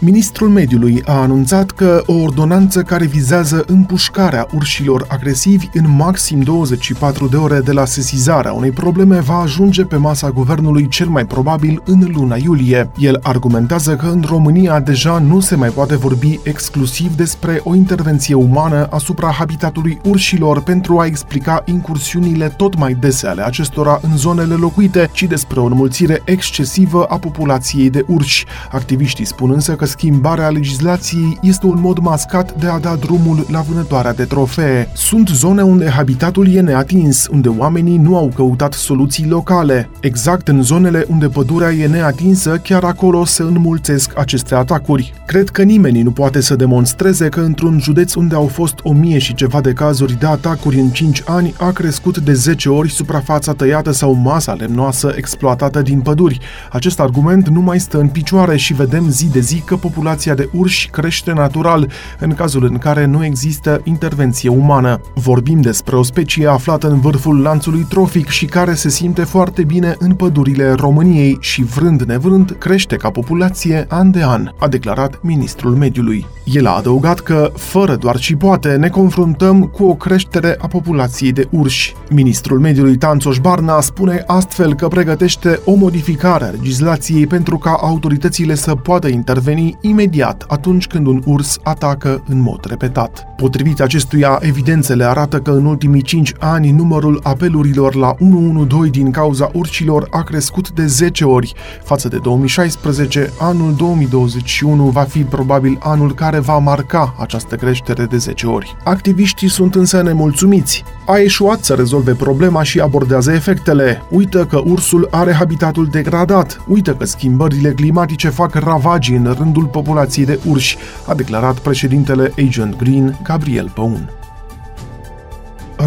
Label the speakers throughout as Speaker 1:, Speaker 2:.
Speaker 1: Ministrul Mediului a anunțat că o ordonanță care vizează împușcarea urșilor agresivi în maxim 24 de ore de la sesizarea unei probleme va ajunge pe masa guvernului cel mai probabil în luna iulie. El argumentează că în România deja nu se mai poate vorbi exclusiv despre o intervenție umană asupra habitatului urșilor pentru a explica incursiunile tot mai dese ale acestora în zonele locuite, ci despre o înmulțire excesivă a populației de urși. Activiștii spun însă că schimbarea legislației este un mod mascat de a da drumul la vânătoarea de trofee. Sunt zone unde habitatul e neatins, unde oamenii nu au căutat soluții locale. Exact în zonele unde pădurea e neatinsă, chiar acolo se înmulțesc aceste atacuri. Cred că nimeni nu poate să demonstreze că într-un județ unde au fost o mie și ceva de cazuri de atacuri în 5 ani, a crescut de 10 ori suprafața tăiată sau masa lemnoasă exploatată din păduri. Acest argument nu mai stă în picioare și vedem zi de zi că populația de urși crește natural în cazul în care nu există intervenție umană. Vorbim despre o specie aflată în vârful lanțului trofic și care se simte foarte bine în pădurile României și vrând nevrând crește ca populație an de an, a declarat ministrul mediului. El a adăugat că, fără doar și poate, ne confruntăm cu o creștere a populației de urși. Ministrul mediului Tanțoș Barna spune astfel că pregătește o modificare a legislației pentru ca autoritățile să poată interveni imediat atunci când un urs atacă în mod repetat. Potrivit acestuia, evidențele arată că în ultimii 5 ani numărul apelurilor la 112 din cauza urcilor a crescut de 10 ori. Față de 2016, anul 2021 va fi probabil anul care va marca această creștere de 10 ori. Activiștii sunt însă nemulțumiți. A eșuat să rezolve problema și abordează efectele. Uită că ursul are habitatul degradat, uită că schimbările climatice fac ravagii în rândul populației de urși, a declarat președintele Agent Green, Gabriel Păun.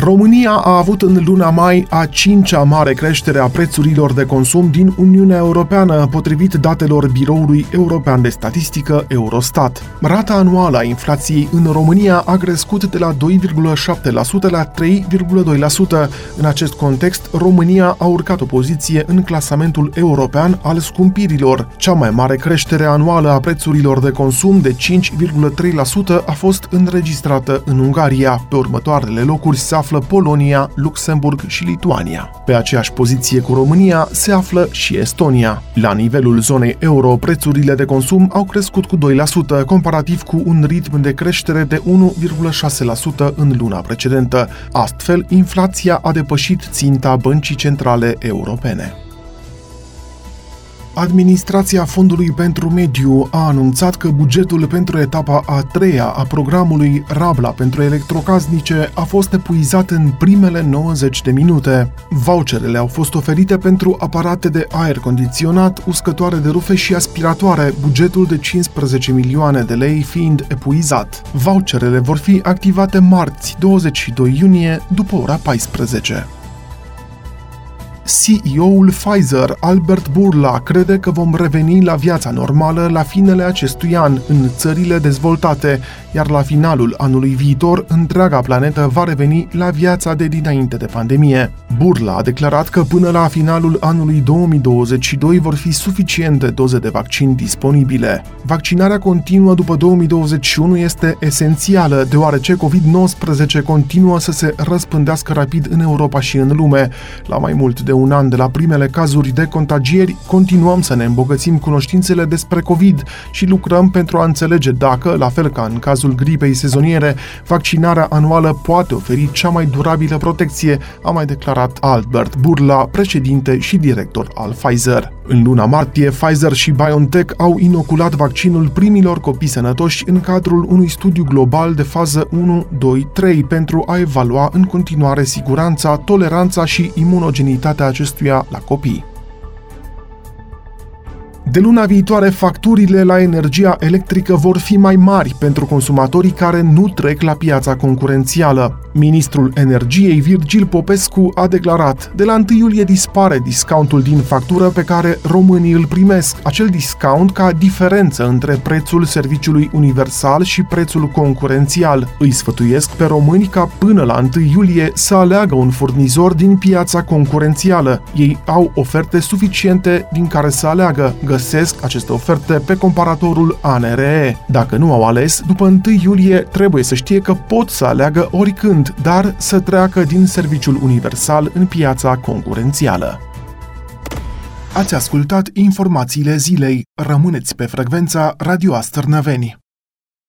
Speaker 1: România a avut în luna mai a cincea mare creștere a prețurilor de consum din Uniunea Europeană, potrivit datelor Biroului European de Statistică Eurostat. Rata anuală a inflației în România a crescut de la 2,7% la 3,2%. În acest context, România a urcat o poziție în clasamentul european al scumpirilor. Cea mai mare creștere anuală a prețurilor de consum de 5,3% a fost înregistrată în Ungaria. Pe următoarele locuri se află Polonia, Luxemburg și Lituania. Pe aceeași poziție cu România se află și Estonia. La nivelul zonei euro, prețurile de consum au crescut cu 2%, comparativ cu un ritm de creștere de 1,6% în luna precedentă. Astfel, inflația a depășit ținta Băncii Centrale Europene. Administrația Fondului pentru Mediu a anunțat că bugetul pentru etapa a treia a programului Rabla pentru electrocasnice a fost epuizat în primele 90 de minute. Voucherele au fost oferite pentru aparate de aer condiționat, uscătoare de rufe și aspiratoare, bugetul de 15 milioane de lei fiind epuizat. Voucherele vor fi activate marți, 22 iunie, după ora 14. CEO-ul Pfizer, Albert Burla, crede că vom reveni la viața normală la finele acestui an în țările dezvoltate, iar la finalul anului viitor, întreaga planetă va reveni la viața de dinainte de pandemie. Burla a declarat că până la finalul anului 2022 vor fi suficiente doze de vaccin disponibile. Vaccinarea continuă după 2021 este esențială, deoarece COVID-19 continuă să se răspândească rapid în Europa și în lume. La mai mult de un an de la primele cazuri de contagieri, continuăm să ne îmbogățim cunoștințele despre COVID și lucrăm pentru a înțelege dacă, la fel ca în cazul gripei sezoniere, vaccinarea anuală poate oferi cea mai durabilă protecție, a mai declarat Albert Burla, președinte și director al Pfizer. În luna martie, Pfizer și BioNTech au inoculat vaccinul primilor copii sănătoși în cadrul unui studiu global de fază 1, 2, 3 pentru a evalua în continuare siguranța, toleranța și imunogenitatea acestuia la copii. De luna viitoare, facturile la energia electrică vor fi mai mari pentru consumatorii care nu trec la piața concurențială. Ministrul Energiei Virgil Popescu a declarat de la 1 iulie dispare discountul din factură pe care românii îl primesc, acel discount ca diferență între prețul serviciului universal și prețul concurențial. Îi sfătuiesc pe români ca până la 1 iulie să aleagă un furnizor din piața concurențială. Ei au oferte suficiente din care să aleagă. Găsesc aceste oferte pe comparatorul ANRE. Dacă nu au ales, după 1 iulie trebuie să știe că pot să aleagă oricând, dar să treacă din serviciul universal în piața concurențială. Ați ascultat informațiile zilei. Rămâneți pe frecvența Radio Astărnăveni.